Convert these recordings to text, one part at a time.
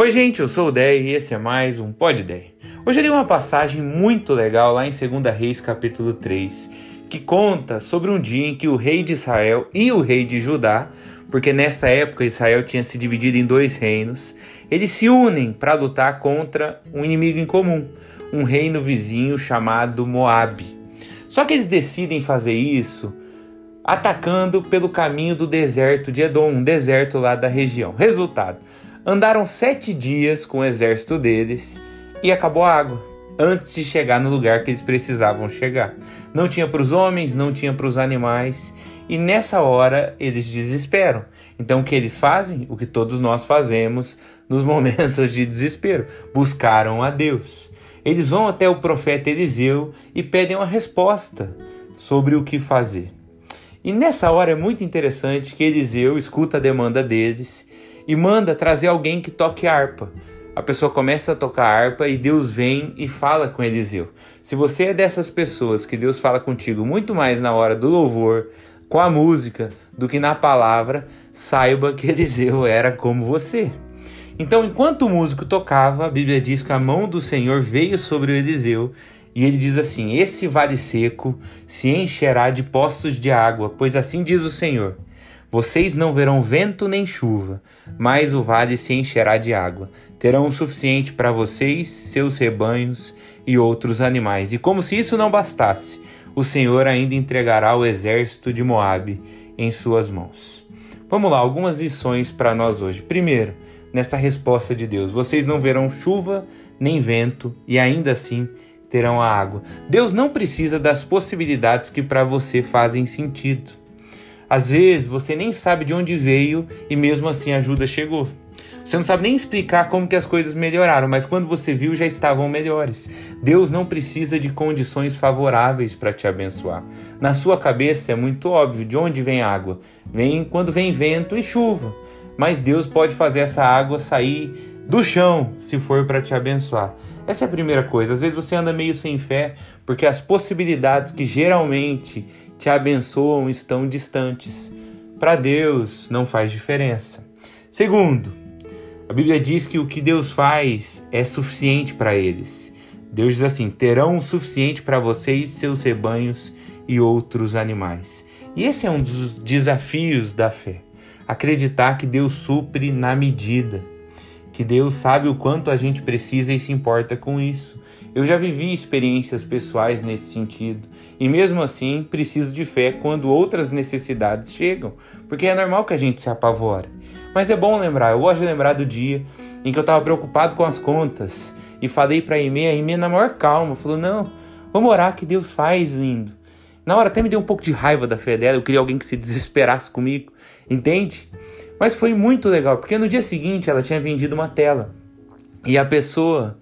Oi, gente, eu sou o Dé e esse é mais um Pod Dé. Hoje eu li uma passagem muito legal lá em 2 Reis, capítulo 3, que conta sobre um dia em que o rei de Israel e o rei de Judá, porque nessa época Israel tinha se dividido em dois reinos, eles se unem para lutar contra um inimigo em comum, um reino vizinho chamado Moabe. Só que eles decidem fazer isso atacando pelo caminho do deserto de Edom, um deserto lá da região. Resultado: andaram sete dias com o exército deles e acabou a água antes de chegar no lugar que eles precisavam chegar. Não tinha para os homens, não tinha para os animais, e nessa hora eles desesperam. Então o que eles fazem? O que todos nós fazemos nos momentos de desespero: buscaram a Deus. Eles vão até o profeta Eliseu e pedem uma resposta sobre o que fazer. E nessa hora é muito interessante que Eliseu escuta a demanda deles e manda trazer alguém que toque harpa. A pessoa começa a tocar harpa e Deus vem e fala com Eliseu. Se você é dessas pessoas que Deus fala contigo muito mais na hora do louvor, com a música, do que na palavra, saiba que Eliseu era como você. Então, enquanto o músico tocava, a Bíblia diz que a mão do Senhor veio sobre o Eliseu e ele diz assim: Esse vale seco se encherá de poços de água, pois assim diz o Senhor: Vocês não verão vento nem chuva, mas o vale se encherá de água. Terão o suficiente para vocês, seus rebanhos e outros animais. E como se isso não bastasse, o Senhor ainda entregará o exército de Moabe em suas mãos. Vamos lá, algumas lições para nós hoje. Primeiro, nessa resposta de Deus: Vocês não verão chuva nem vento, e ainda assim terão a água. Deus não precisa das possibilidades que para você fazem sentido. Às vezes você nem sabe de onde veio e mesmo assim a ajuda chegou. Você não sabe nem explicar como que as coisas melhoraram, mas quando você viu já estavam melhores. Deus não precisa de condições favoráveis para te abençoar. Na sua cabeça é muito óbvio de onde vem água. Vem quando vem vento e chuva. Mas Deus pode fazer essa água sair do chão se for para te abençoar. Essa é a primeira coisa. Às vezes você anda meio sem fé porque as possibilidades que geralmente te abençoam estão distantes. Para Deus não faz diferença. Segundo, a Bíblia diz que o que Deus faz é suficiente para eles. Deus diz assim: terão o suficiente para vocês, seus rebanhos e outros animais. E esse é um dos desafios da fé. Acreditar que Deus supre na medida que Deus sabe o quanto a gente precisa e se importa com isso. Eu já vivi experiências pessoais nesse sentido e mesmo assim preciso de fé quando outras necessidades chegam, porque é normal que a gente se apavore. Mas é bom lembrar, eu de lembrar do dia em que eu estava preocupado com as contas e falei para a Ime, a Ime na maior calma, falou: "Não, vamos orar que Deus faz, lindo". Na hora até me deu um pouco de raiva da fé dela, eu queria alguém que se desesperasse comigo, entende? Mas foi muito legal, porque no dia seguinte ela tinha vendido uma tela. E a pessoa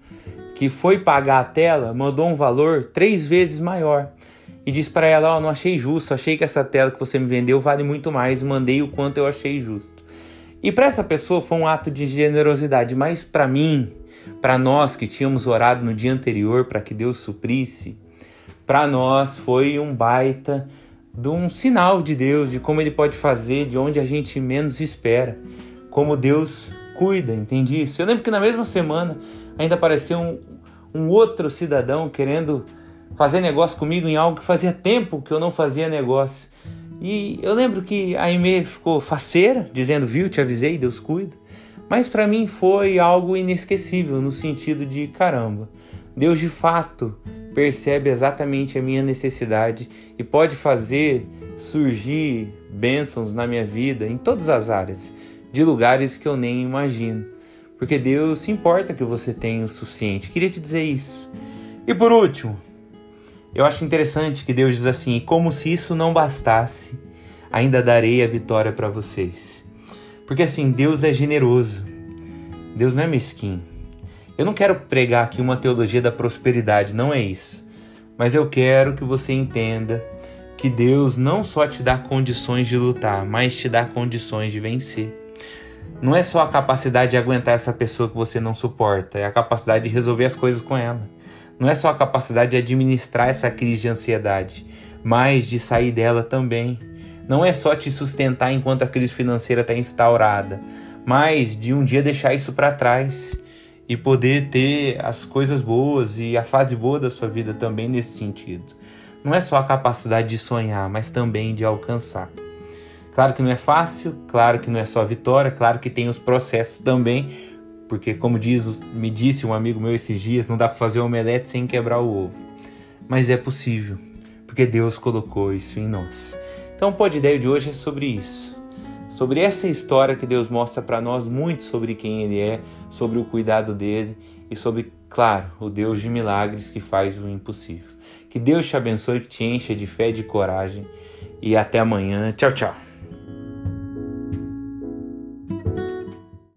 que foi pagar a tela mandou um valor três vezes maior. E disse para ela: Ó, oh, não achei justo, achei que essa tela que você me vendeu vale muito mais, mandei o quanto eu achei justo. E para essa pessoa foi um ato de generosidade, mas para mim, para nós que tínhamos orado no dia anterior para que Deus suprisse, para nós foi um baita de um sinal de Deus, de como Ele pode fazer de onde a gente menos espera, como Deus cuida, entende isso? Eu lembro que na mesma semana ainda apareceu um, um outro cidadão querendo fazer negócio comigo em algo que fazia tempo que eu não fazia negócio. E eu lembro que a Aimee ficou faceira, dizendo, viu, te avisei, Deus cuida. Mas para mim foi algo inesquecível, no sentido de caramba, Deus de fato percebe exatamente a minha necessidade e pode fazer surgir bênçãos na minha vida em todas as áreas, de lugares que eu nem imagino. Porque Deus se importa que você tenha o suficiente. Queria te dizer isso. E por último, eu acho interessante que Deus diz assim: como se isso não bastasse, ainda darei a vitória para vocês. Porque assim, Deus é generoso. Deus não é mesquinho. Eu não quero pregar aqui uma teologia da prosperidade, não é isso. Mas eu quero que você entenda que Deus não só te dá condições de lutar, mas te dá condições de vencer. Não é só a capacidade de aguentar essa pessoa que você não suporta, é a capacidade de resolver as coisas com ela. Não é só a capacidade de administrar essa crise de ansiedade, mas de sair dela também. Não é só te sustentar enquanto a crise financeira está instaurada, mas de um dia deixar isso para trás e poder ter as coisas boas e a fase boa da sua vida também nesse sentido. Não é só a capacidade de sonhar, mas também de alcançar. Claro que não é fácil, claro que não é só vitória, claro que tem os processos também, porque como diz, me disse um amigo meu esses dias, não dá para fazer omelete sem quebrar o ovo. Mas é possível, porque Deus colocou isso em nós. Então o Pode Ideia de hoje é sobre isso sobre essa história que Deus mostra para nós muito sobre quem Ele é, sobre o cuidado dele e sobre, claro, o Deus de milagres que faz o impossível. Que Deus te abençoe, que te encha de fé e de coragem. E até amanhã. Tchau, tchau.